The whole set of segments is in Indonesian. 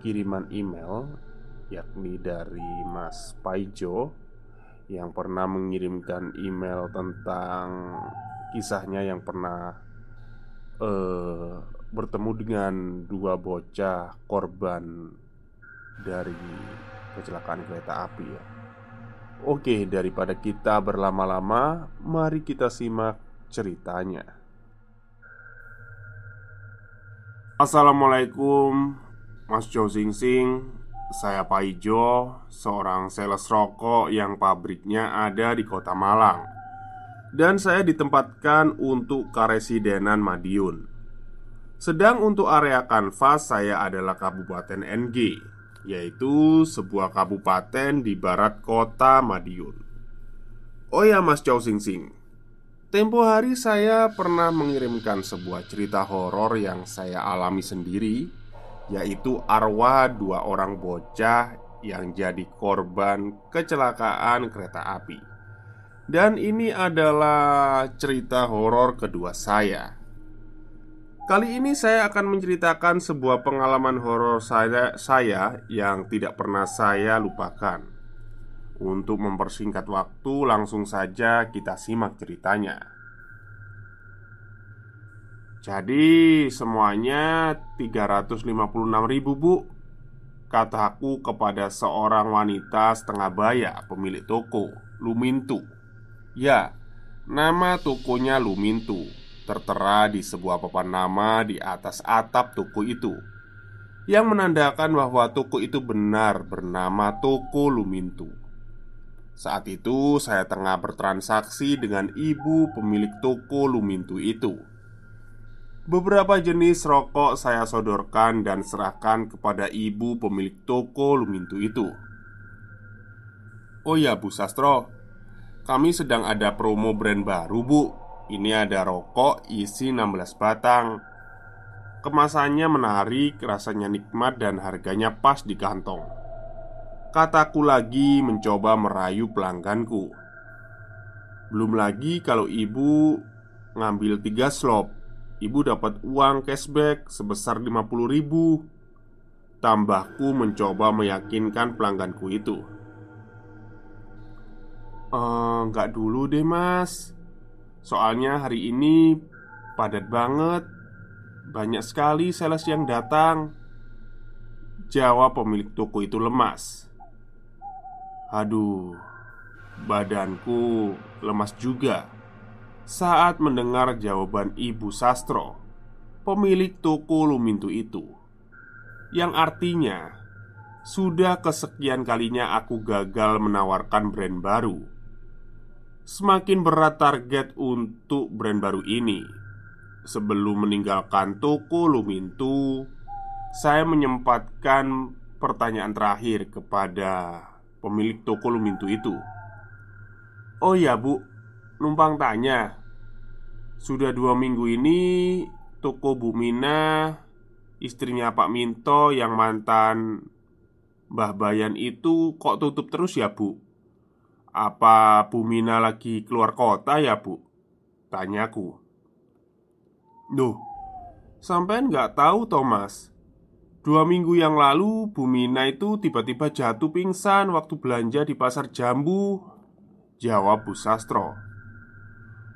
kiriman email yakni dari Mas Paijo yang pernah mengirimkan email tentang kisahnya yang pernah uh, bertemu dengan dua bocah korban dari kecelakaan kereta api ya. Oke, daripada kita berlama-lama, mari kita simak ceritanya. Assalamualaikum Mas Jo Sing Sing Saya Paijo Seorang sales rokok yang pabriknya ada di kota Malang. Dan saya ditempatkan untuk karesidenan Madiun. Sedang untuk area kanvas saya adalah Kabupaten NG Yaitu sebuah kabupaten di barat kota Madiun. Oh ya Mas Chow Sing Sing. Tempo hari saya pernah mengirimkan sebuah cerita horor yang saya alami sendiri Yaitu arwah dua orang bocah yang jadi korban kecelakaan kereta api. Dan ini adalah cerita horor kedua saya. Kali ini saya akan menceritakan sebuah pengalaman horor saya, saya yang tidak pernah saya lupakan. Untuk mempersingkat waktu, langsung saja kita simak ceritanya. Jadi semuanya 356 ribu bu. Kataku kepada seorang wanita setengah baya pemilik toko Lumintu. Ya, nama tokonya Lumintu. Tertera di sebuah papan nama di atas atap toko itu. Yang menandakan bahwa toko itu benar bernama Toko Lumintu. Saat itu saya tengah bertransaksi dengan ibu pemilik toko Lumintu itu. Beberapa jenis rokok saya sodorkan dan serahkan kepada ibu pemilik toko Lumintu itu. Oh ya, Bu Sastro, kami sedang ada promo brand baru, Bu. Ini ada rokok isi 16 batang. Kemasannya menarik, rasanya nikmat dan harganya pas di kantong. Kataku lagi mencoba merayu pelangganku Belum lagi kalau ibu ngambil tiga slop Ibu dapat uang cashback sebesar 50 ribu. Tambahku mencoba meyakinkan pelangganku itu. Enggak dulu deh mas. Soalnya hari ini padat banget. Banyak sekali sales yang datang. Jawab pemilik toko itu lemas. Aduh, badanku lemas juga saat mendengar jawaban Ibu Sastro, pemilik toko Lumintu itu, yang artinya sudah kesekian kalinya aku gagal menawarkan brand baru. Semakin berat target untuk brand baru ini. Sebelum meninggalkan toko Lumintu, saya menyempatkan pertanyaan terakhir kepada pemilik toko Lumintu itu. "Oh ya, Bu, numpang tanya, sudah dua minggu ini toko Bu Mina, istrinya Pak Minto yang mantan Mbah Bayan itu kok tutup terus ya, Bu? Apa Bu Mina lagi keluar kota ya, Bu?" Tanyaku. Duh, sampean nggak tahu Thomas Dua minggu yang lalu, Bu Mina itu tiba-tiba jatuh pingsan waktu belanja di pasar jambu Jawab Bu Sastro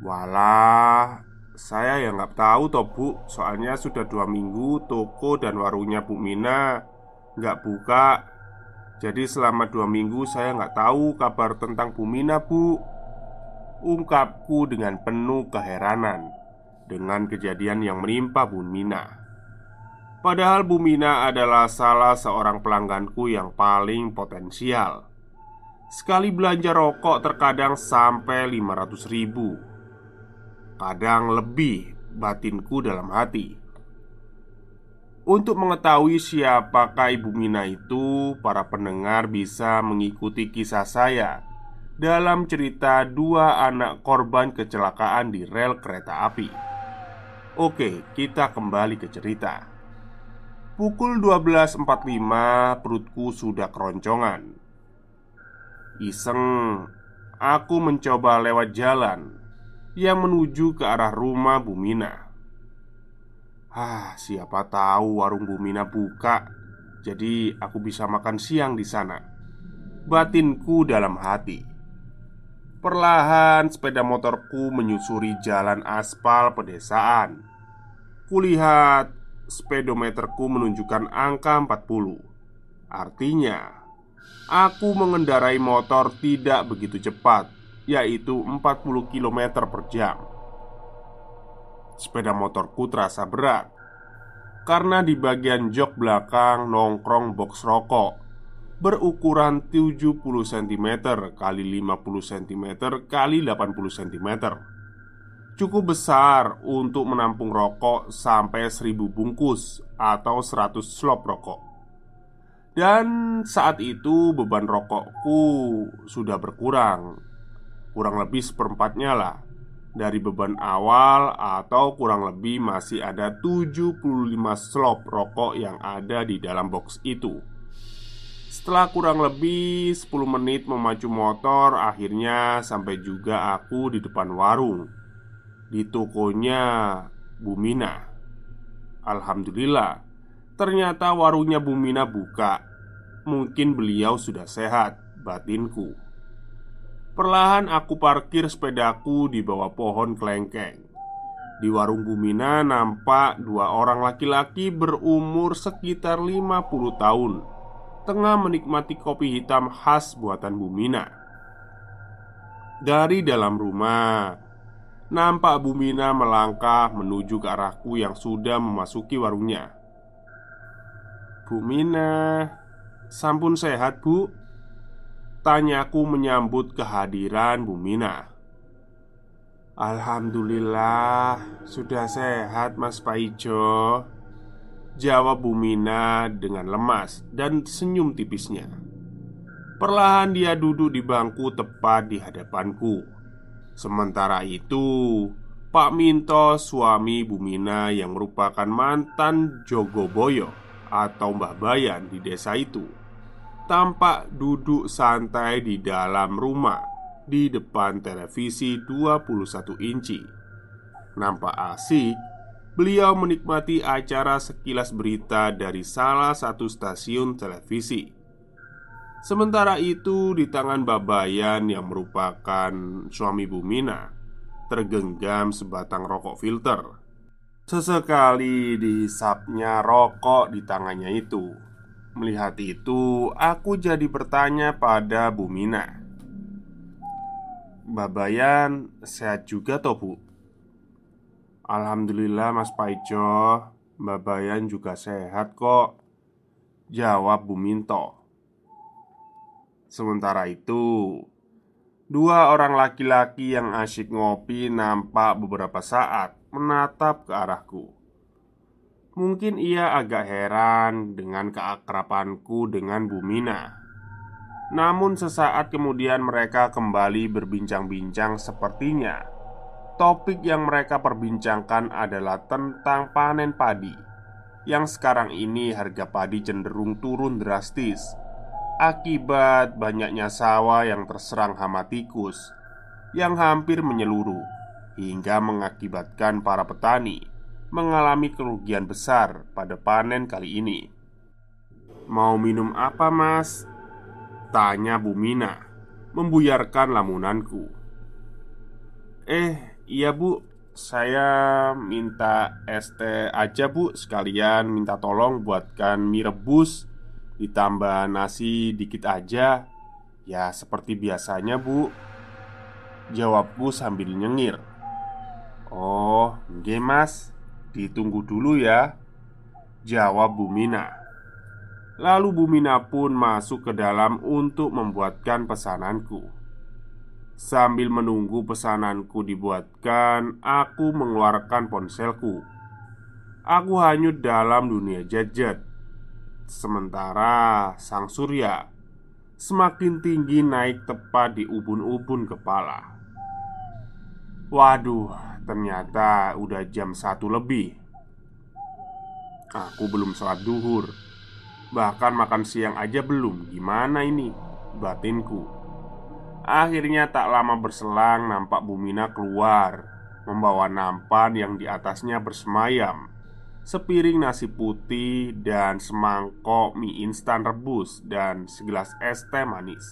Walah, saya ya nggak tahu toh Bu. Soalnya sudah dua minggu toko dan warungnya Bu Mina nggak buka. Jadi selama dua minggu saya nggak tahu kabar tentang Bu Mina Bu. Ungkapku dengan penuh keheranan Dengan kejadian yang menimpa Bu Mina. Padahal Bu Mina adalah salah seorang pelangganku yang paling potensial. Sekali belanja rokok terkadang sampai 500 ribu Kadang lebih batinku dalam hati Untuk mengetahui siapakah Ibu Mina itu, para pendengar bisa mengikuti kisah saya dalam cerita dua anak korban kecelakaan di rel kereta api. Oke, kita kembali ke cerita. Pukul 12.45 perutku sudah keroncongan. Iseng, aku mencoba lewat jalan yang menuju ke arah rumah Bu Mina. Ah, siapa tahu warung Bu Mina buka, jadi aku bisa makan siang di sana. Batinku dalam hati. Perlahan sepeda motorku menyusuri jalan aspal pedesaan. Kulihat speedometerku menunjukkan angka 40. Artinya, aku mengendarai motor tidak begitu cepat, yaitu 40 km per jam. Sepeda motorku terasa berat. Karena di bagian jok belakang nongkrong box rokok Berukuran 70 cm kali 50 cm kali 80 cm Cukup besar untuk menampung rokok sampai 1000 bungkus atau 100 slop rokok. Dan saat itu beban rokokku sudah berkurang Kurang lebih seperempatnya lah. Dari beban awal atau kurang lebih masih ada 75 slop rokok yang ada di dalam box itu. Setelah kurang lebih 10 menit memacu motor Akhirnya sampai juga aku di depan warung Di tokonya Bumina. Alhamdulillah Ternyata warungnya Bumina buka. Mungkin beliau sudah sehat Batinku Perlahan aku parkir sepedaku di bawah pohon kelengkeng. Di warung Bumina nampak dua orang laki-laki berumur sekitar 50 tahun Tengah menikmati kopi hitam khas buatan Bumina Dari dalam rumah Nampak Bumina melangkah menuju ke arahku yang sudah memasuki warungnya. Bumina Sampun sehat bu Tanyaku menyambut kehadiran Bu Mina. Alhamdulillah Sudah sehat Mas Paijo. Jawab Bu Mina dengan lemas dan senyum tipisnya. Perlahan dia duduk di bangku tepat di hadapanku. Sementara itu Pak Minto suami Bu Mina yang merupakan mantan Jogoboyo Atau Mbah Bayan di desa itu tampak duduk santai di dalam rumah di depan televisi 21 inci. Nampak asik, beliau menikmati acara sekilas berita dari salah satu stasiun televisi. Sementara itu, di tangan Babayan yang merupakan suami Bumina, tergenggam sebatang rokok filter. Sesekali dihisapnya rokok di tangannya itu. Melihat itu, aku jadi bertanya pada Bu Mina. Babayan sehat juga toh bu? Alhamdulillah Mas Paijo. Babayan juga sehat kok Jawab Bu Minto. Sementara itu Dua orang laki-laki yang asyik ngopi nampak beberapa saat menatap ke arahku Mungkin ia agak heran dengan keakrapanku dengan Bumina. Namun sesaat kemudian mereka kembali berbincang-bincang sepertinya Topik yang mereka perbincangkan adalah tentang panen padi Yang sekarang ini harga padi cenderung turun drastis Akibat banyaknya sawah yang terserang hama tikus Yang hampir menyeluruh Hingga mengakibatkan para petani mengalami kerugian besar pada panen kali ini. "Mau minum apa, Mas?" tanya Bu Mina, membuyarkan lamunanku. "Eh, iya, Bu. Saya minta es teh aja, Bu. Sekalian minta tolong buatkan mie rebus ditambah nasi dikit aja." "Ya, seperti biasanya, Bu." Jawabku sambil nyengir. "Oh, nggih, Mas." Ditunggu dulu ya Jawab Bumina Lalu Bumina pun masuk ke dalam untuk membuatkan pesananku. Sambil menunggu pesananku dibuatkan Aku mengeluarkan ponselku. Aku hanyut dalam dunia jajet Sementara sang surya Semakin tinggi naik tepat di ubun-ubun kepala. Waduh, ternyata udah jam satu lebih. Aku belum sholat duhur. Bahkan makan siang aja belum. Gimana ini? Batinku. Akhirnya tak lama berselang nampak Bumina keluar Membawa nampan yang di atasnya bersemayam. Sepiring nasi putih dan semangkok mie instan rebus Dan segelas es teh manis.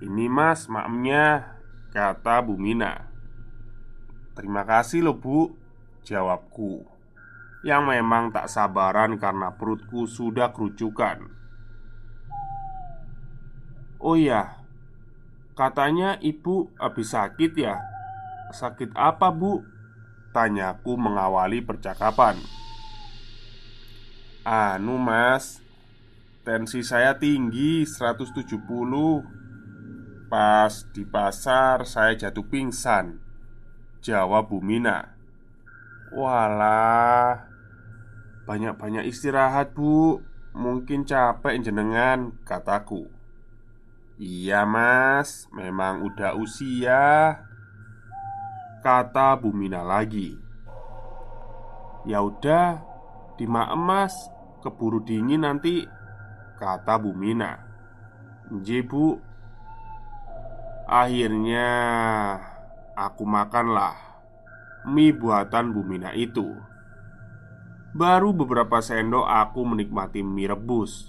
Ini mas maknya Kata Bumina Terima kasih loh bu Jawabku yang memang tak sabaran karena perutku sudah kerucukan. "Oh iya, katanya ibu habis sakit ya? Sakit apa, Bu?" tanyaku mengawali percakapan. "Anu, Mas, tensi saya tinggi 170. Pas di pasar saya jatuh pingsan." Jawab Bumina. "Walah, banyak-banyak istirahat bu. Mungkin capek jenengan Kataku. Iya mas. Memang udah usia Kata Bumina lagi. Ya udah Di emas Keburu dingin nanti Kata Bumina Nji bu. Akhirnya Aku makanlah Mie buatan Bumina itu. Baru beberapa sendok aku menikmati mie rebus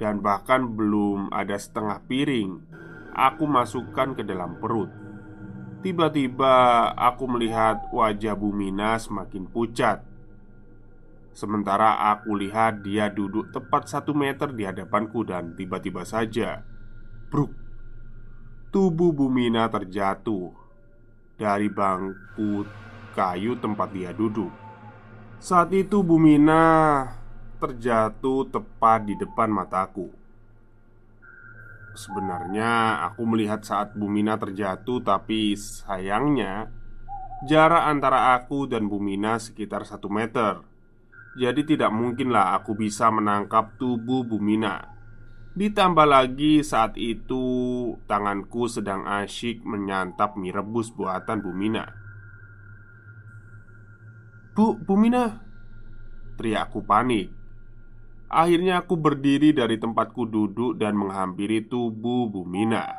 Dan bahkan belum ada setengah piring Aku masukkan ke dalam perut. Tiba-tiba aku melihat wajah Bumina semakin pucat. Sementara aku lihat dia duduk tepat satu meter di hadapanku dan tiba-tiba saja Bruk Tubuh Bumina terjatuh Dari bangku kayu tempat dia duduk saat itu Bumina terjatuh tepat di depan mataku. Sebenarnya aku melihat saat Bumina terjatuh, tapi sayangnya jarak antara aku dan Bumina sekitar satu meter. Jadi tidak mungkinlah aku bisa menangkap tubuh Bumina. Ditambah lagi saat itu tanganku sedang asyik menyantap mie rebus buatan Bumina. Bu, Bu Mina Teriakku panik. Akhirnya aku berdiri dari tempatku duduk dan menghampiri tubuh Bu Mina.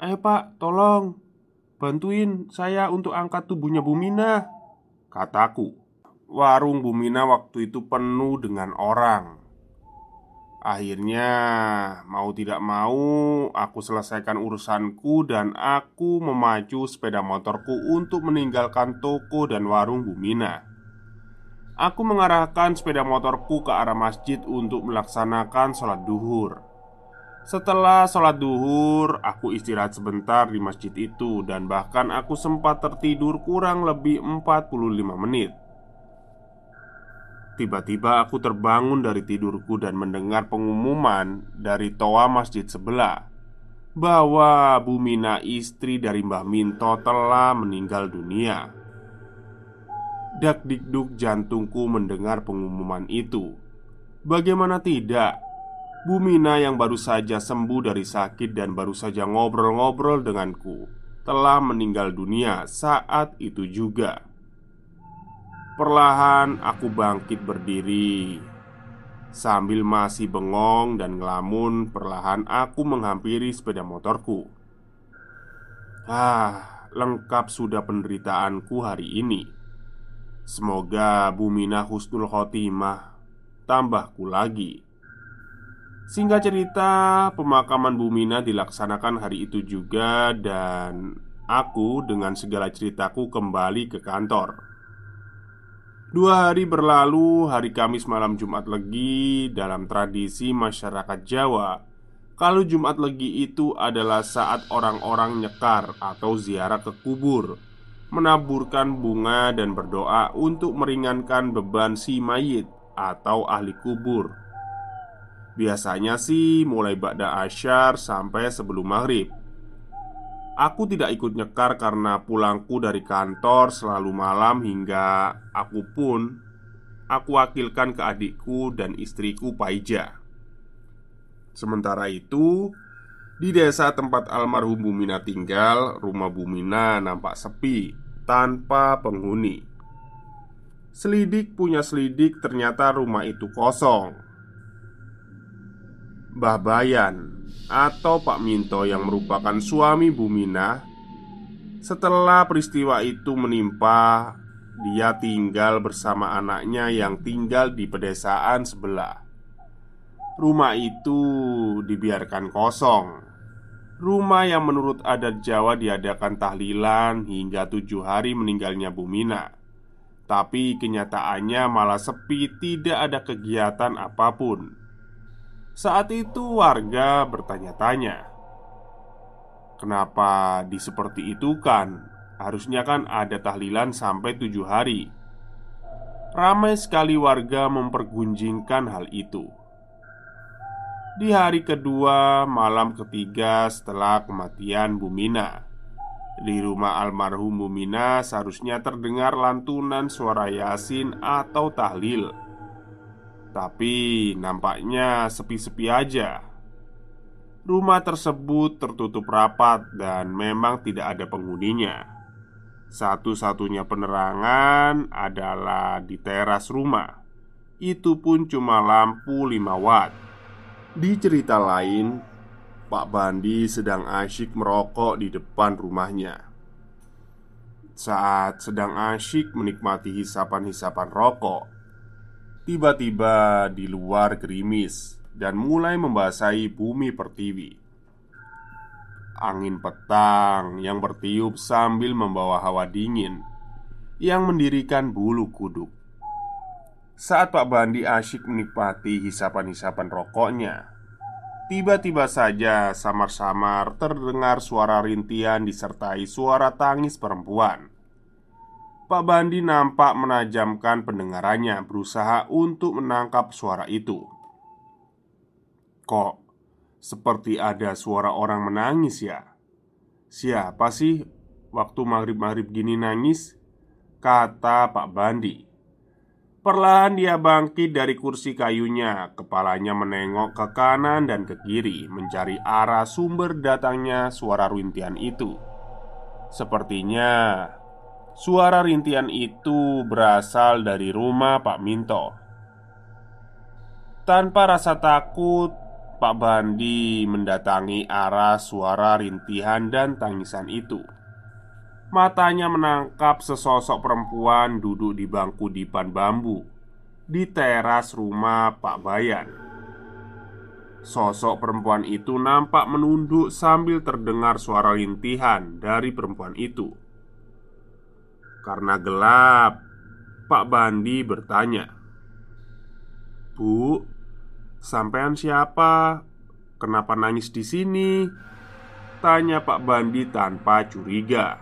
Ayo pak, tolong Bantuin saya untuk angkat tubuhnya Bu Mina Kataku. Warung Bu Mina waktu itu penuh dengan orang Akhirnya, mau tidak mau, aku selesaikan urusanku dan aku memacu sepeda motorku untuk meninggalkan toko dan warung Bumina. Aku mengarahkan sepeda motorku ke arah masjid untuk melaksanakan sholat duhur. Setelah sholat duhur, aku istirahat sebentar di masjid itu dan bahkan aku sempat tertidur kurang lebih 45 menit. Tiba-tiba aku terbangun dari tidurku dan mendengar pengumuman dari toa masjid sebelah bahwa Bumina istri dari Mbah Minto telah meninggal dunia. Dak dikduk jantungku mendengar pengumuman itu. Bagaimana tidak? Bumina yang baru saja sembuh dari sakit dan baru saja ngobrol-ngobrol denganku telah meninggal dunia saat itu juga. Perlahan aku bangkit berdiri. Sambil masih bengong dan ngelamun Perlahan aku menghampiri sepeda motorku. Ah, lengkap sudah penderitaanku hari ini. Semoga Bumina Husnul Khotimah Tambahku lagi. Singkat cerita, pemakaman Bumina dilaksanakan hari itu juga Dan aku dengan segala ceritaku kembali ke kantor Dua hari berlalu, hari Kamis malam Jumat Legi dalam tradisi masyarakat Jawa. Kalau Jumat Legi itu adalah saat orang-orang nyekar atau ziarah ke kubur, menaburkan bunga dan berdoa untuk meringankan beban si mayit atau ahli kubur. Biasanya sih mulai ba'da asyar sampai sebelum maghrib. Aku tidak ikut nyekar karena pulangku dari kantor selalu malam hingga aku pun aku wakilkan ke adikku dan istriku Paija. Sementara itu, di desa tempat almarhum Bumina tinggal, rumah Bumina nampak sepi tanpa penghuni. Selidik punya selidik, ternyata rumah itu kosong. Mbah Bayan atau Pak Minto yang merupakan suami Bumina setelah peristiwa itu menimpa, dia tinggal bersama anaknya yang tinggal di pedesaan sebelah. Rumah itu dibiarkan kosong. Rumah yang menurut adat Jawa diadakan tahlilan hingga tujuh hari meninggalnya Bumina. Tapi kenyataannya malah sepi, tidak ada kegiatan apa pun. Saat itu warga bertanya-tanya, "Kenapa di seperti itu kan? Harusnya kan ada tahlilan sampai tujuh hari." Ramai sekali warga mempergunjingkan hal itu. Di hari kedua, malam ketiga setelah kematian Bumina, di rumah almarhum Bumina seharusnya terdengar lantunan suara Yasin atau tahlil Tapi nampaknya sepi-sepi aja. Rumah tersebut tertutup rapat dan memang tidak ada penghuninya. Satu-satunya penerangan adalah di teras rumah. Itu pun cuma lampu 5 watt. Di cerita lain, Pak Bandi sedang asyik merokok di depan rumahnya. Saat sedang asyik menikmati hisapan-hisapan rokok, tiba-tiba di luar gerimis dan mulai membasahi bumi pertiwi. Angin petang yang bertiup sambil membawa hawa dingin yang mendirikan bulu kuduk. Saat Pak Bandi asyik menikmati hisapan-hisapan rokoknya, Tiba-tiba saja samar-samar terdengar suara rintian disertai suara tangis perempuan Pak Bandi nampak menajamkan pendengarannya berusaha untuk menangkap suara itu Kok seperti ada suara orang menangis ya? Siapa sih waktu maghrib-maghrib gini nangis? Kata Pak Bandi Perlahan dia bangkit dari kursi kayunya Kepalanya menengok ke kanan dan ke kiri Mencari arah sumber datangnya suara rintian itu Sepertinya Suara rintian itu berasal dari rumah Pak Minto Tanpa rasa takut Pak Bandi mendatangi arah suara rintihan dan tangisan itu Matanya menangkap sesosok perempuan duduk di bangku dipan bambu di teras rumah Pak Bayan. Sosok perempuan itu nampak menunduk sambil terdengar suara rintihan dari perempuan itu. Karena gelap, Pak Bandi bertanya, "Bu, sampean siapa? Kenapa nangis di sini?" Tanya Pak Bandi tanpa curiga.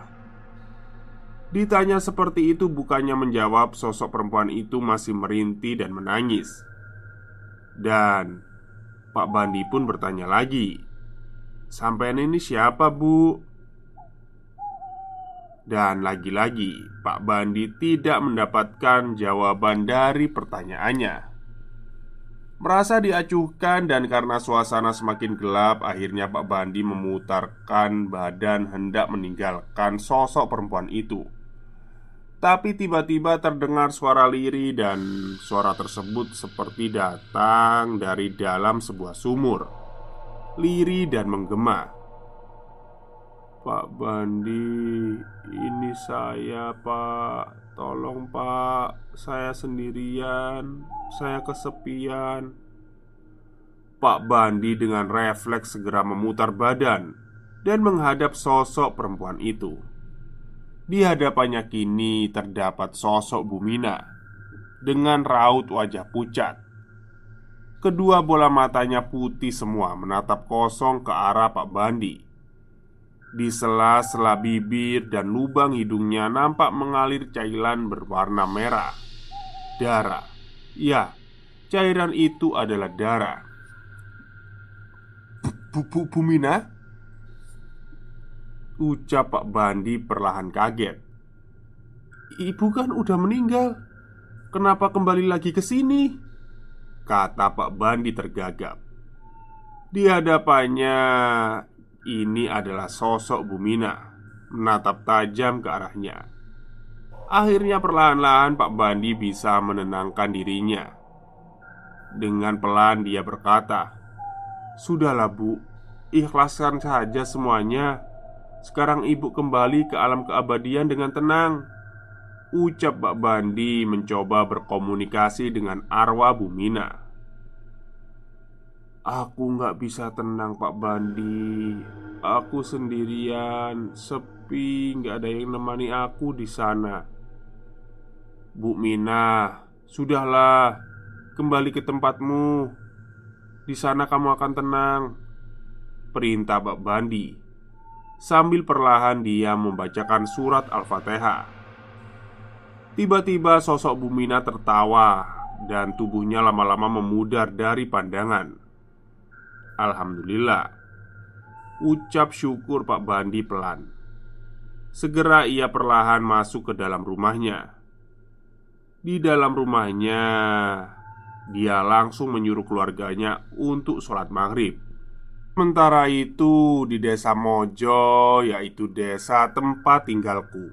Ditanya seperti itu, bukannya menjawab, sosok perempuan itu masih merintih dan menangis. Dan Pak Bandi pun bertanya lagi, "Sampean ini siapa, Bu?" Dan lagi-lagi, Pak Bandi tidak mendapatkan jawaban dari pertanyaannya. Merasa diacuhkan dan karena suasana semakin gelap, akhirnya Pak Bandi memutarkan badan hendak meninggalkan sosok perempuan itu. Tapi tiba-tiba terdengar suara liri dan suara tersebut seperti datang dari dalam sebuah sumur Liri dan menggema Pak Bandi, ini saya pak Tolong pak, saya sendirian Saya kesepian Pak Bandi dengan refleks segera memutar badan Dan menghadap sosok perempuan itu di hadapannya kini terdapat sosok Bumina dengan raut wajah pucat. Kedua bola matanya putih semua menatap kosong ke arah Pak Bandi. Di sela-sela bibir dan lubang hidungnya nampak mengalir cairan berwarna merah. Darah. Ya, cairan itu adalah darah. Bu, bu? Ucap Pak Bandi perlahan kaget Ibu kan udah meninggal Kenapa kembali lagi ke sini? Kata Pak Bandi tergagap Di hadapannya Ini adalah sosok Bumina Menatap tajam ke arahnya. Akhirnya perlahan-lahan Pak Bandi bisa menenangkan dirinya. Dengan pelan dia berkata Sudahlah bu Ikhlaskan saja semuanya. Sekarang ibu kembali ke alam keabadian dengan tenang Ucap Pak Bandi mencoba berkomunikasi dengan arwah Bumina Aku nggak bisa tenang Pak Bandi. Aku sendirian, sepi, nggak ada yang nemani aku di sana. Bu Mina, sudahlah Kembali ke tempatmu. Di sana kamu akan tenang. Perintah Pak Bandi. Sambil perlahan dia membacakan surat Al-Fatihah. Tiba-tiba sosok Bumina tertawa dan tubuhnya lama-lama memudar dari pandangan. Alhamdulillah, ucap syukur Pak Bandi pelan. Segera ia perlahan masuk ke dalam rumahnya. Di dalam rumahnya, dia langsung menyuruh keluarganya untuk sholat maghrib. Sementara itu, di desa Mojo, yaitu desa tempat tinggalku,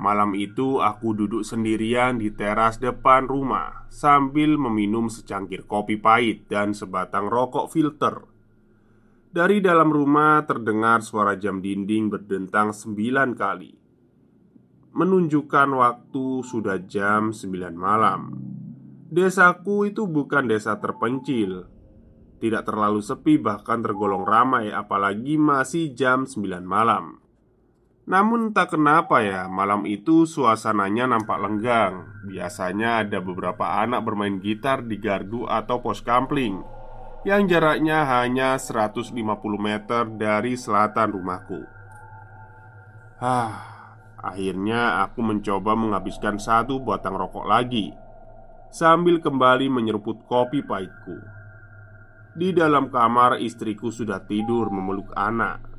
Malam itu aku duduk sendirian di teras depan rumah Sambil meminum secangkir kopi pahit dan sebatang rokok filter. Dari dalam rumah terdengar suara jam dinding berdentang sembilan kali. Menunjukkan waktu sudah jam sembilan malam. Desaku itu bukan desa terpencil. Tidak terlalu sepi bahkan tergolong ramai apalagi masih jam sembilan malam namun tak kenapa ya, malam itu suasananya nampak lenggang. Biasanya ada beberapa anak bermain gitar di gardu atau pos kampling yang jaraknya hanya 150 meter dari selatan rumahku. Hah, akhirnya aku mencoba menghabiskan satu batang rokok lagi sambil kembali menyeruput kopi pahitku. Di dalam kamar istriku sudah tidur memeluk anak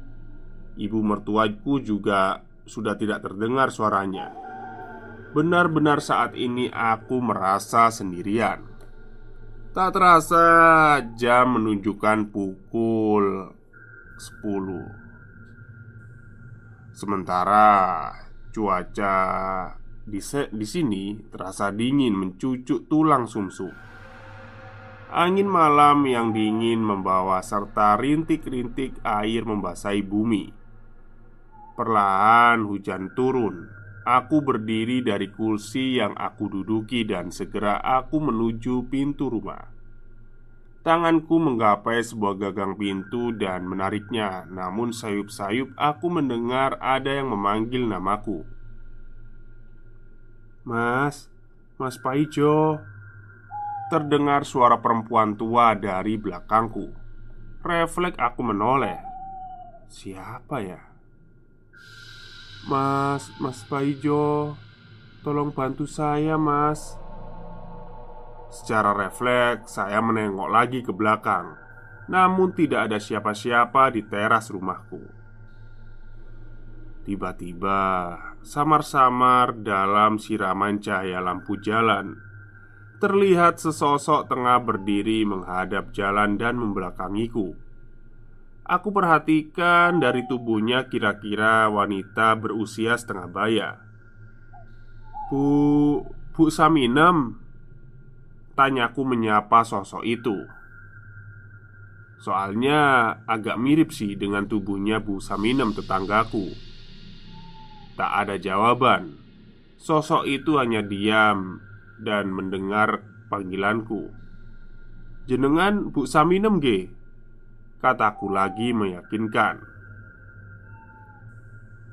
Ibu mertuaku juga sudah tidak terdengar suaranya. Benar-benar saat ini aku merasa sendirian. Tak terasa jam menunjukkan pukul 10. Sementara cuaca di, di sini terasa dingin mencucuk tulang sumsum. Angin malam yang dingin membawa serta rintik-rintik air membasahi bumi. Perlahan hujan turun. Aku berdiri dari kursi yang aku duduki dan segera aku menuju pintu rumah. Tanganku menggapai sebuah gagang pintu dan menariknya, namun sayup-sayup aku mendengar ada yang memanggil namaku. "Mas, Mas Paijo." Terdengar suara perempuan tua dari belakangku. Refleks aku menoleh. Siapa ya? Mas, Mas Paijo Tolong bantu saya mas. Secara refleks saya menengok lagi ke belakang. Namun tidak ada siapa-siapa di teras rumahku. Tiba-tiba Samar-samar dalam siraman cahaya lampu jalan Terlihat sesosok tengah berdiri menghadap jalan dan membelakangiku Aku perhatikan dari tubuhnya kira-kira wanita berusia setengah baya. Bu... Bu Saminem Tanyaku menyapa sosok itu. Soalnya agak mirip sih dengan tubuhnya Bu Saminem tetanggaku. Tak ada jawaban. Sosok itu hanya diam dan mendengar panggilanku. Jenengan Bu Saminem ge Kataku lagi meyakinkan.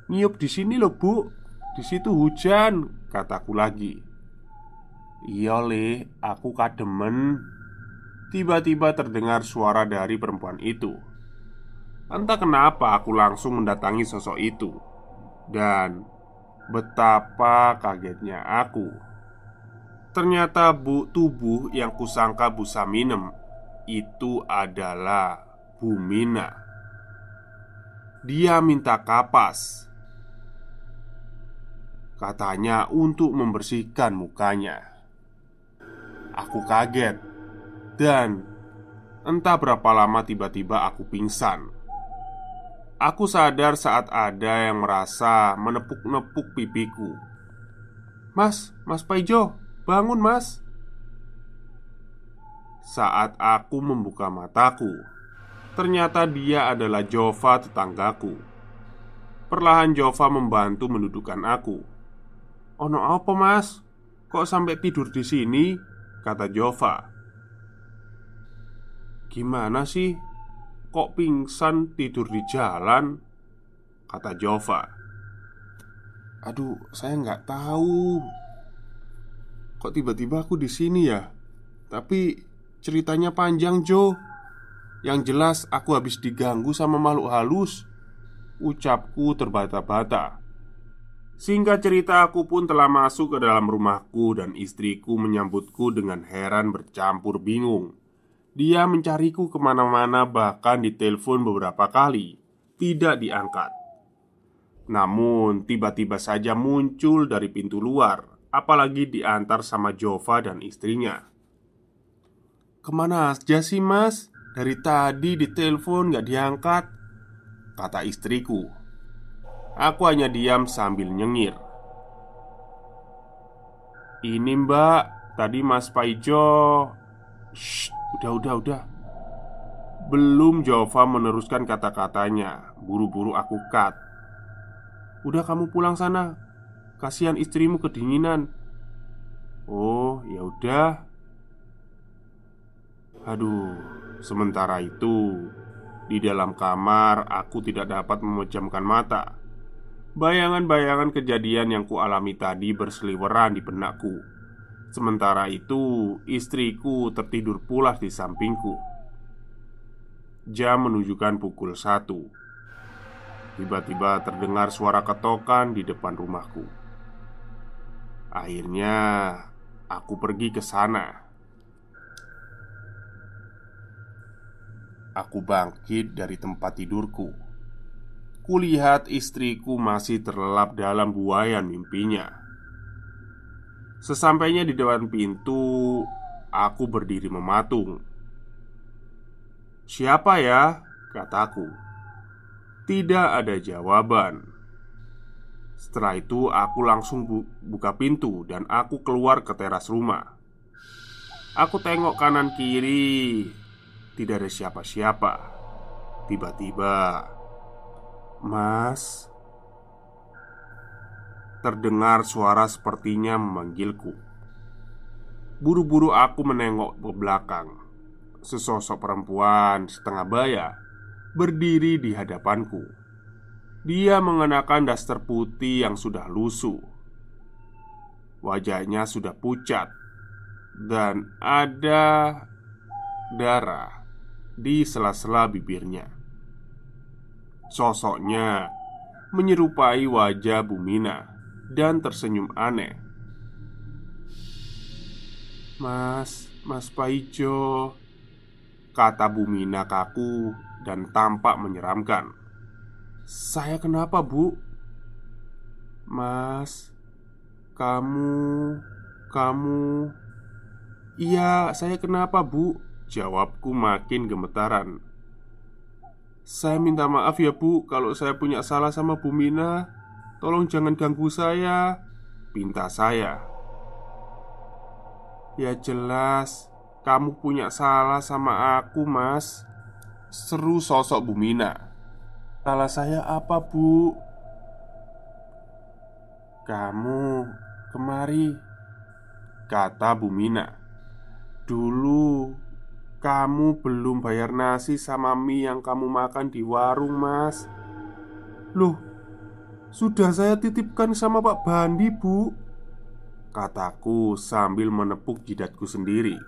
Nyiup di sini loh bu, di situ hujan. Kataku lagi. Iya le, aku kademen. Tiba-tiba terdengar suara dari perempuan itu. Entah kenapa aku langsung mendatangi sosok itu Dan betapa kagetnya aku Ternyata bu tubuh yang kusangka Bu Saminem Itu adalah Bumina Dia minta kapas. Katanya untuk membersihkan mukanya. Aku kaget. Dan entah berapa lama tiba-tiba aku pingsan. Aku sadar saat ada yang merasa menepuk-nepuk pipiku. Mas, Mas Paijo, bangun mas. Saat aku membuka mataku Ternyata dia adalah Jova tetanggaku Perlahan Jova membantu mendudukkan aku Ono apa mas? Kok sampai tidur di sini? Kata Jova Gimana sih? Kok pingsan tidur di jalan? Kata Jova Aduh, saya nggak tahu Kok tiba-tiba aku di sini ya? Tapi ceritanya panjang Jo Yang jelas aku habis diganggu sama makhluk halus. Ucapku terbata-bata. Singkat cerita aku pun telah masuk ke dalam rumahku Dan istriku menyambutku dengan heran bercampur bingung. Dia mencariku ke mana-mana bahkan ditelepon beberapa kali. Tidak diangkat. Namun tiba-tiba saja muncul dari pintu luar Apalagi diantar sama Jova dan istrinya. Ke mana aja sih mas? Dari tadi ditelepon gak diangkat Kata istriku. Aku hanya diam sambil nyengir. Ini mbak Tadi mas Paijo. Shh, udah udah udah. Belum Jova meneruskan kata-katanya. Buru-buru aku cut. Udah kamu pulang sana. Kasihan istrimu kedinginan. Oh, ya udah. Aduh, Sementara itu, di dalam kamar aku tidak dapat memejamkan mata. Bayangan-bayangan kejadian yang kualami tadi berseliweran di benakku. Sementara itu, istriku tertidur pula di sampingku. Jam menunjukkan pukul satu. Tiba-tiba terdengar suara ketokan di depan rumahku. Akhirnya, aku pergi ke sana. Aku bangkit dari tempat tidurku. Kulihat istriku masih terlelap dalam buayan mimpinya. Sesampainya di depan pintu, aku berdiri mematung. "Siapa ya?" kataku. Tidak ada jawaban. Setelah itu, aku langsung bu buka pintu dan aku keluar ke teras rumah. Aku tengok kanan kiri, tidak ada siapa-siapa. Tiba-tiba, "Mas," terdengar suara sepertinya memanggilku. Buru-buru aku menengok ke belakang. Sesosok perempuan setengah baya berdiri di hadapanku. Dia mengenakan daster putih yang sudah lusuh. Wajahnya sudah pucat dan ada darah di sela-sela bibirnya. Sosoknya menyerupai wajah Bumina dan tersenyum aneh. "Mas, Mas Paijo," kata Bumina kaku dan tampak menyeramkan. "Saya kenapa, Bu?" "Mas, kamu, kamu..." "Iya, saya kenapa, Bu?" Jawabku makin gemetaran. Saya minta maaf ya bu Kalau saya punya salah sama Bu Mina. Tolong jangan ganggu saya Pinta saya. Ya jelas Kamu punya salah sama aku mas. Seru sosok Bu Mina. Salah saya apa bu? Kamu kemari Kata Bu Mina. Dulu kamu belum bayar nasi sama mie yang kamu makan di warung, Mas. Loh, sudah saya titipkan sama Pak Bandi, Bu. Kataku sambil menepuk jidatku sendiri.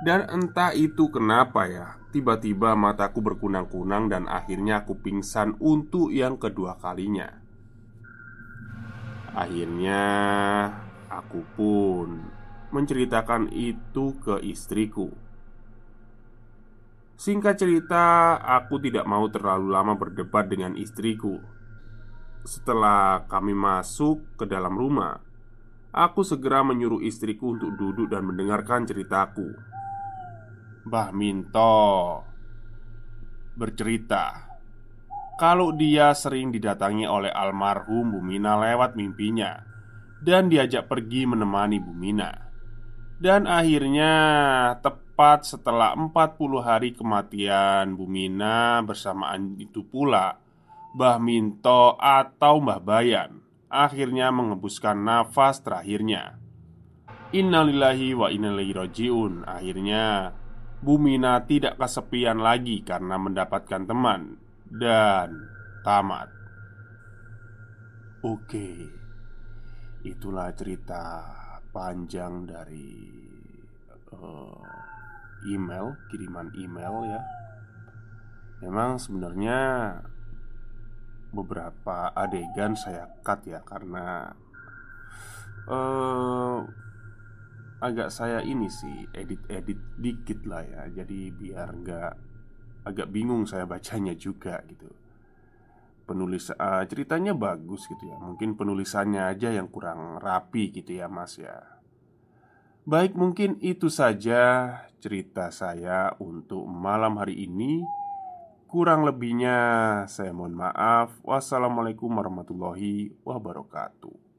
Dan entah itu kenapa ya, tiba-tiba mataku berkunang-kunang dan akhirnya aku pingsan untuk yang kedua kalinya. Akhirnya, aku pun menceritakan itu ke istriku. Singkat cerita, aku tidak mau terlalu lama berdebat dengan istriku. Setelah kami masuk ke dalam rumah, aku segera menyuruh istriku untuk duduk dan mendengarkan ceritaku. Mbah Minto bercerita kalau dia sering didatangi oleh almarhum Bumina lewat mimpinya dan diajak pergi menemani Bumina. Dan akhirnya tepat setelah 40 hari kematian Bumina bersamaan itu pula Mbah Minto atau Mbah Bayan akhirnya mengembuskan nafas terakhirnya. Innalillahi wa innalillahi rojiun Akhirnya Bumina tidak kesepian lagi karena mendapatkan teman dan tamat. Oke, itulah cerita panjang dari uh, email, kiriman email ya. Memang sebenarnya beberapa adegan saya cut ya karena uh, agak saya ini sih edit-edit dikit lah ya. Jadi biar nggak agak bingung saya bacanya juga gitu. Penulis uh, ceritanya bagus gitu ya. Mungkin penulisannya aja yang kurang rapi gitu ya mas ya Baik mungkin itu saja cerita saya untuk malam hari ini. Kurang lebihnya saya mohon maaf. Wassalamualaikum warahmatullahi wabarakatuh